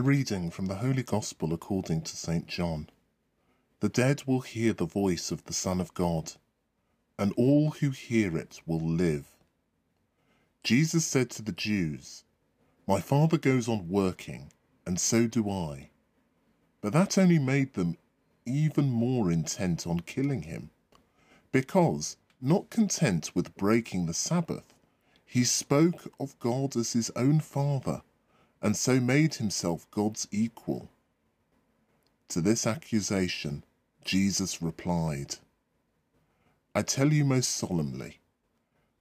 A reading from the Holy Gospel according to St. John. The dead will hear the voice of the Son of God, and all who hear it will live. Jesus said to the Jews, My Father goes on working, and so do I. But that only made them even more intent on killing him, because, not content with breaking the Sabbath, he spoke of God as his own Father and so made himself God's equal. To this accusation, Jesus replied, I tell you most solemnly,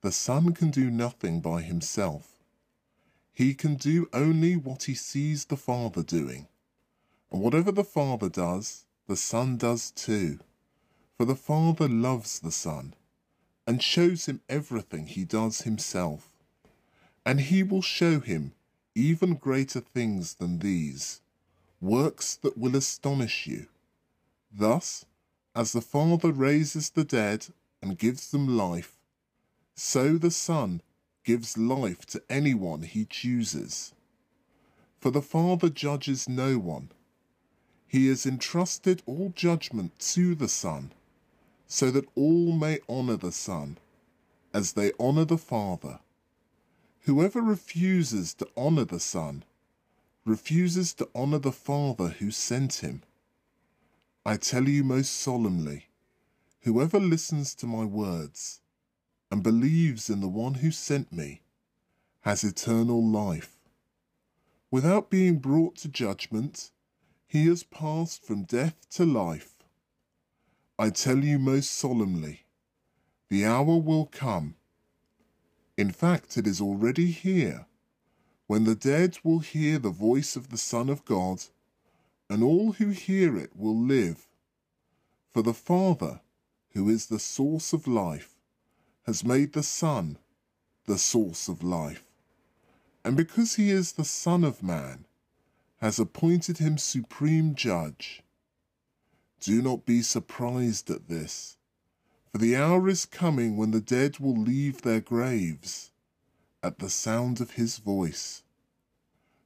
the Son can do nothing by himself. He can do only what he sees the Father doing. And whatever the Father does, the Son does too. For the Father loves the Son, and shows him everything he does himself. And he will show him even greater things than these, works that will astonish you. Thus, as the Father raises the dead and gives them life, so the Son gives life to anyone he chooses. For the Father judges no one. He has entrusted all judgment to the Son, so that all may honour the Son, as they honour the Father. Whoever refuses to honor the Son refuses to honor the Father who sent him. I tell you most solemnly, whoever listens to my words and believes in the one who sent me has eternal life. Without being brought to judgment, he has passed from death to life. I tell you most solemnly, the hour will come in fact, it is already here, when the dead will hear the voice of the Son of God, and all who hear it will live. For the Father, who is the source of life, has made the Son the source of life. And because he is the Son of Man, has appointed him supreme judge. Do not be surprised at this for the hour is coming when the dead will leave their graves at the sound of his voice.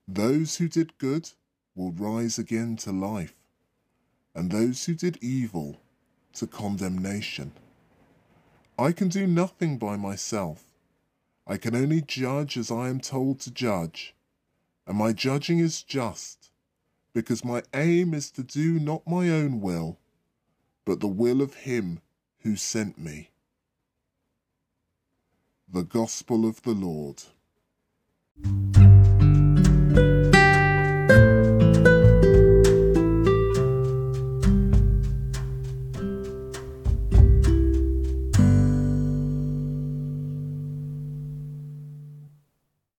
Those who did good will rise again to life, and those who did evil to condemnation. I can do nothing by myself. I can only judge as I am told to judge, and my judging is just, because my aim is to do not my own will, but the will of him who sent me. The Gospel of the Lord.